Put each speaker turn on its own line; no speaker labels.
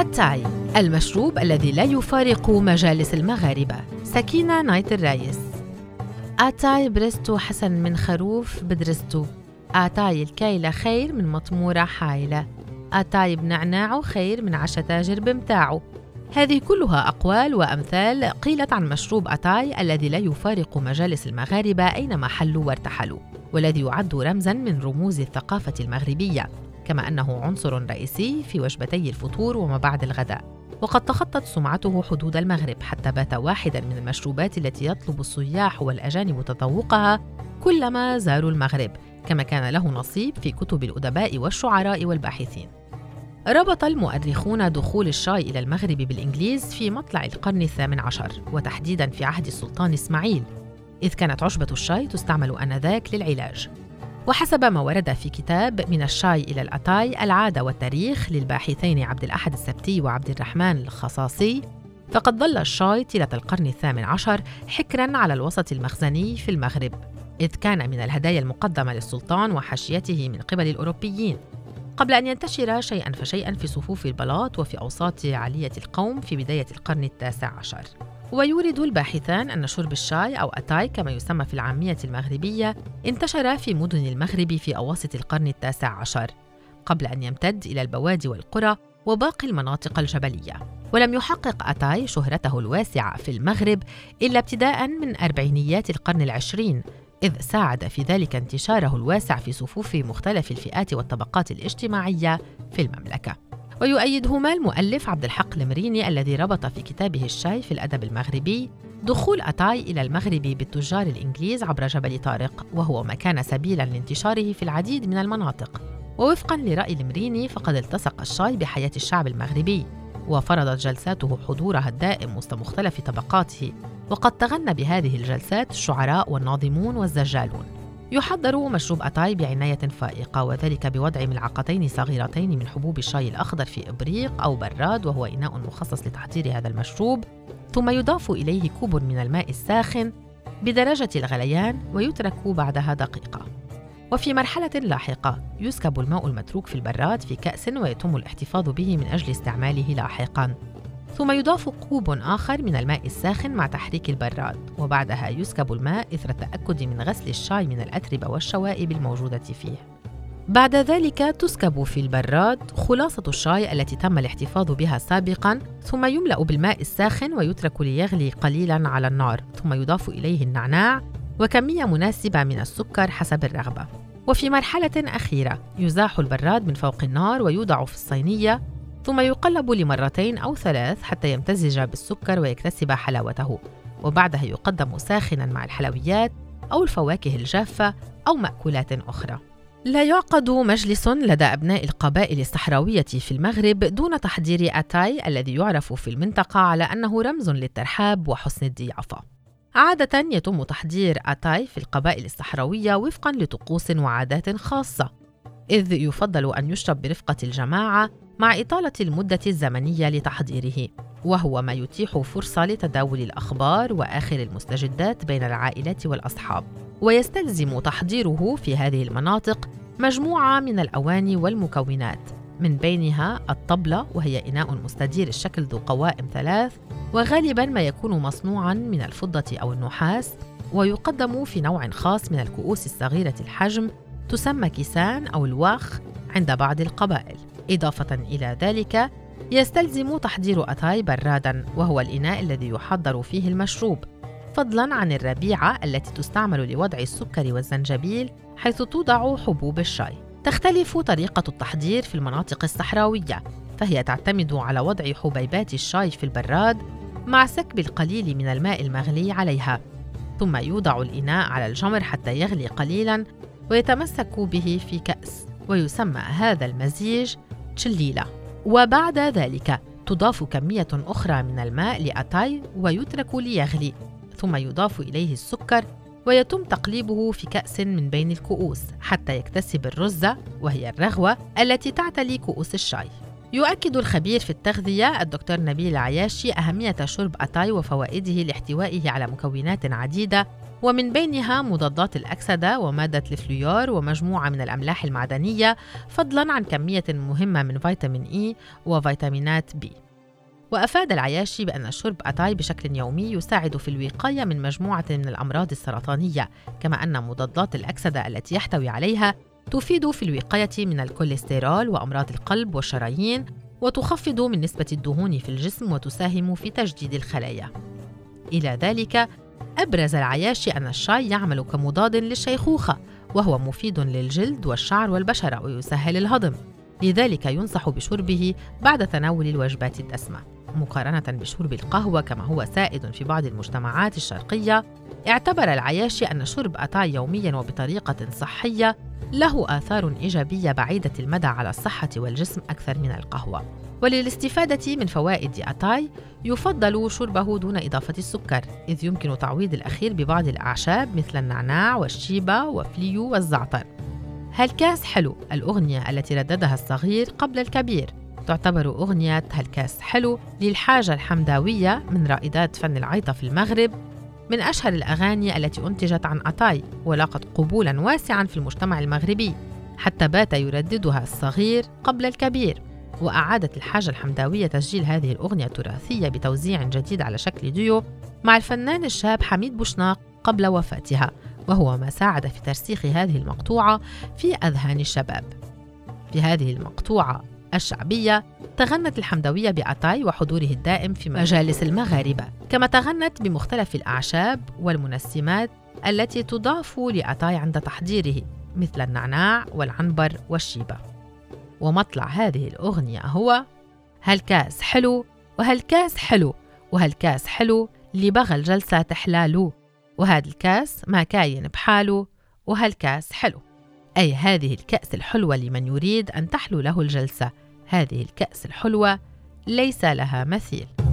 التاي المشروب الذي لا يفارق مجالس المغاربة. سكينة نايت الرايس آتاي برستو حسن من خروف بدرستو. آتاي الكايلة خير من مطمورة حايلة. آتاي بنعناعه خير من عشا تاجر بمتاعه هذه كلها أقوال وأمثال قيلت عن مشروب أتاي الذي لا يفارق مجالس المغاربة أينما حلوا وارتحلوا والذي يعد رمزا من رموز الثقافة المغربية. كما أنه عنصر رئيسي في وجبتي الفطور وما بعد الغداء. وقد تخطت سمعته حدود المغرب حتى بات واحدا من المشروبات التي يطلب السياح والأجانب تذوقها كلما زاروا المغرب كما كان له نصيب في كتب الأدباء والشعراء والباحثين. ربط المؤرخون دخول الشاي إلى المغرب بالإنجليز في مطلع القرن الثامن عشر وتحديدا في عهد السلطان إسماعيل إذ كانت عشبة الشاي تستعمل آنذاك للعلاج. وحسب ما ورد في كتاب من الشاي إلى الأتاي العادة والتاريخ للباحثين عبد الأحد السبتي وعبد الرحمن الخصاصي. فقد ظل الشاي طيلة القرن الثامن عشر حكرا على الوسط المخزني في المغرب إذ كان من الهدايا المقدمة للسلطان وحاشيته من قبل الأوروبيين. قبل أن ينتشر شيئا فشيئا في صفوف البلاط وفي أوساط علية القوم في بداية القرن التاسع عشر. ويورد الباحثان أن شرب الشاي أو أتاي كما يسمى في العامية المغربية انتشر في مدن المغرب في أواسط القرن التاسع عشر قبل أن يمتد إلى البوادي والقرى وباقي المناطق الجبلية. ولم يحقق أتاي شهرته الواسعة في المغرب إلا ابتداء من أربعينيات القرن العشرين إذ ساعد في ذلك انتشاره الواسع في صفوف مختلف الفئات والطبقات الاجتماعية في المملكة. ويؤيدهما المؤلف عبد الحق المريني الذي ربط في كتابه الشاي في الأدب المغربي دخول أتاي إلى المغرب بالتجار الإنجليز عبر جبل طارق وهو ما كان سبيلا لانتشاره في العديد من المناطق. ووفقا لرأي المريني فقد التصق الشاي بحياة الشعب المغربي وفرضت جلساته حضورها الدائم وسط مختلف طبقاته وقد تغنى بهذه الجلسات الشعراء والناظمون والزجالون. يحضر مشروب أتاي بعناية فائقة وذلك بوضع ملعقتين صغيرتين من حبوب الشاي الأخضر في إبريق أو براد وهو إناء مخصص لتحضير هذا المشروب. ثم يضاف إليه كوب من الماء الساخن بدرجة الغليان ويترك بعدها دقيقة. وفي مرحلة لاحقة يسكب الماء المتروك في البراد في كأس ويتم الاحتفاظ به من أجل استعماله لاحقاً. ثم يضاف كوب آخر من الماء الساخن مع تحريك البراد وبعدها يسكب الماء إثر التأكد من غسل الشاي من الأتربة والشوائب الموجودة فيه. بعد ذلك تسكب في البراد خلاصة الشاي التي تم الاحتفاظ بها سابقا ثم يملأ بالماء الساخن ويترك ليغلي قليلا على النار ثم يضاف إليه النعناع وكمية مناسبة من السكر حسب الرغبة. وفي مرحلة أخيرة يزاح البراد من فوق النار ويوضع في الصينية ثم يقلب لمرتين أو ثلاث حتى يمتزج بالسكر ويكتسب حلاوته وبعدها يقدم ساخنا مع الحلويات أو الفواكه الجافة أو مأكولات أخرى لا يعقد مجلس لدى أبناء القبائل الصحراوية في المغرب دون تحضير أتاي الذي يعرف في المنطقة على أنه رمز للترحاب وحسن الضيافة. عادة يتم تحضير أتاي في القبائل الصحراوية وفقا لطقوس وعادات خاصة، إذ يفضل أن يشرب برفقة الجماعة مع إطالة المدة الزمنية لتحضيره وهو ما يتيح فرصة لتداول الأخبار وآخر المستجدات بين العائلات والأصحاب. ويستلزم تحضيره في هذه المناطق مجموعة من الأواني والمكونات من بينها الطبلة وهي إناء مستدير الشكل ذو قوائم ثلاث وغالبا ما يكون مصنوعا من الفضة أو النحاس ويقدم في نوع خاص من الكؤوس الصغيرة الحجم تسمى كيسان أو الواخ عند بعض القبائل. إضافة إلى ذلك يستلزم تحضير أتاي برادا وهو الإناء الذي يحضر فيه المشروب فضلا عن الربيعة التي تستعمل لوضع السكر والزنجبيل حيث توضع حبوب الشاي. تختلف طريقة التحضير في المناطق الصحراوية فهي تعتمد على وضع حبيبات الشاي في البراد مع سكب القليل من الماء المغلي عليها. ثم يوضع الإناء على الجمر حتى يغلي قليلا ويتمسك به في كأس ويسمى هذا المزيج تشليلة. وبعد ذلك تضاف كمية أخرى من الماء لأتاي ويترك ليغلي ثم يضاف إليه السكر ويتم تقليبه في كأس من بين الكؤوس حتى يكتسب الرزة وهي الرغوة التي تعتلي كؤوس الشاي. يؤكد الخبير في التغذية الدكتور نبيل العياشي أهمية شرب أتاي وفوائده لاحتوائه على مكونات عديدة ومن بينها مضادات الأكسدة ومادة الفلويور ومجموعة من الأملاح المعدنية فضلاً عن كمية مهمة من فيتامين إي وفيتامينات بي وأفاد العياشي بأن شرب أتاي بشكل يومي يساعد في الوقاية من مجموعة من الأمراض السرطانية كما أن مضادات الأكسدة التي يحتوي عليها تفيد في الوقاية من الكوليسترول وأمراض القلب والشرايين وتخفض من نسبة الدهون في الجسم وتساهم في تجديد الخلايا. إلى ذلك أبرز العياشي أن الشاي يعمل كمضاد للشيخوخة وهو مفيد للجلد والشعر والبشرة ويسهل الهضم. لذلك ينصح بشربه بعد تناول الوجبات الدسمة. مقارنة بشرب القهوة كما هو سائد في بعض المجتمعات الشرقية اعتبر العياشي أن شرب أتاي يوميا وبطريقة صحية له آثار إيجابية بعيدة المدى على الصحة والجسم أكثر من القهوة. وللاستفادة من فوائد أتاي يفضل شربه دون إضافة السكر إذ يمكن تعويض الأخير ببعض الأعشاب مثل النعناع والشيبة وفليو والزعتر. هالكاس حلو الأغنية التي رددها الصغير قبل الكبير. تعتبر أغنية هالكاس حلو. للحاجة الحمداوية من رائدات فن العيطة في المغرب من أشهر الأغاني التي أنتجت عن أتاي ولاقت قبولا واسعا في المجتمع المغربي حتى بات يرددها الصغير قبل الكبير. وأعادت الحاجة الحمداوية تسجيل هذه الأغنية التراثية بتوزيع جديد على شكل ديو مع الفنان الشاب حميد بوشناق قبل وفاتها وهو ما ساعد في ترسيخ هذه المقطوعة في أذهان الشباب. في هذه المقطوعة الشعبية تغنت الحمداوية بأتاي وحضوره الدائم في مجالس المغاربة كما تغنت بمختلف الأعشاب والمنسمات التي تضاف لأتاي عند تحضيره مثل النعناع والعنبر والشيبة. ومطلع هذه الأغنية هو هالكاس حلو؟ وهالكاس حلو؟ وهالكاس حلو؟ اللي بغى الجلسة تحلالو وهذا الكاس ما كاين بحاله؟ وهالكاس حلو؟ أي هذه الكأس الحلوة لمن يريد أن تحلو له الجلسة. هذه الكأس الحلوة ليس لها مثيل.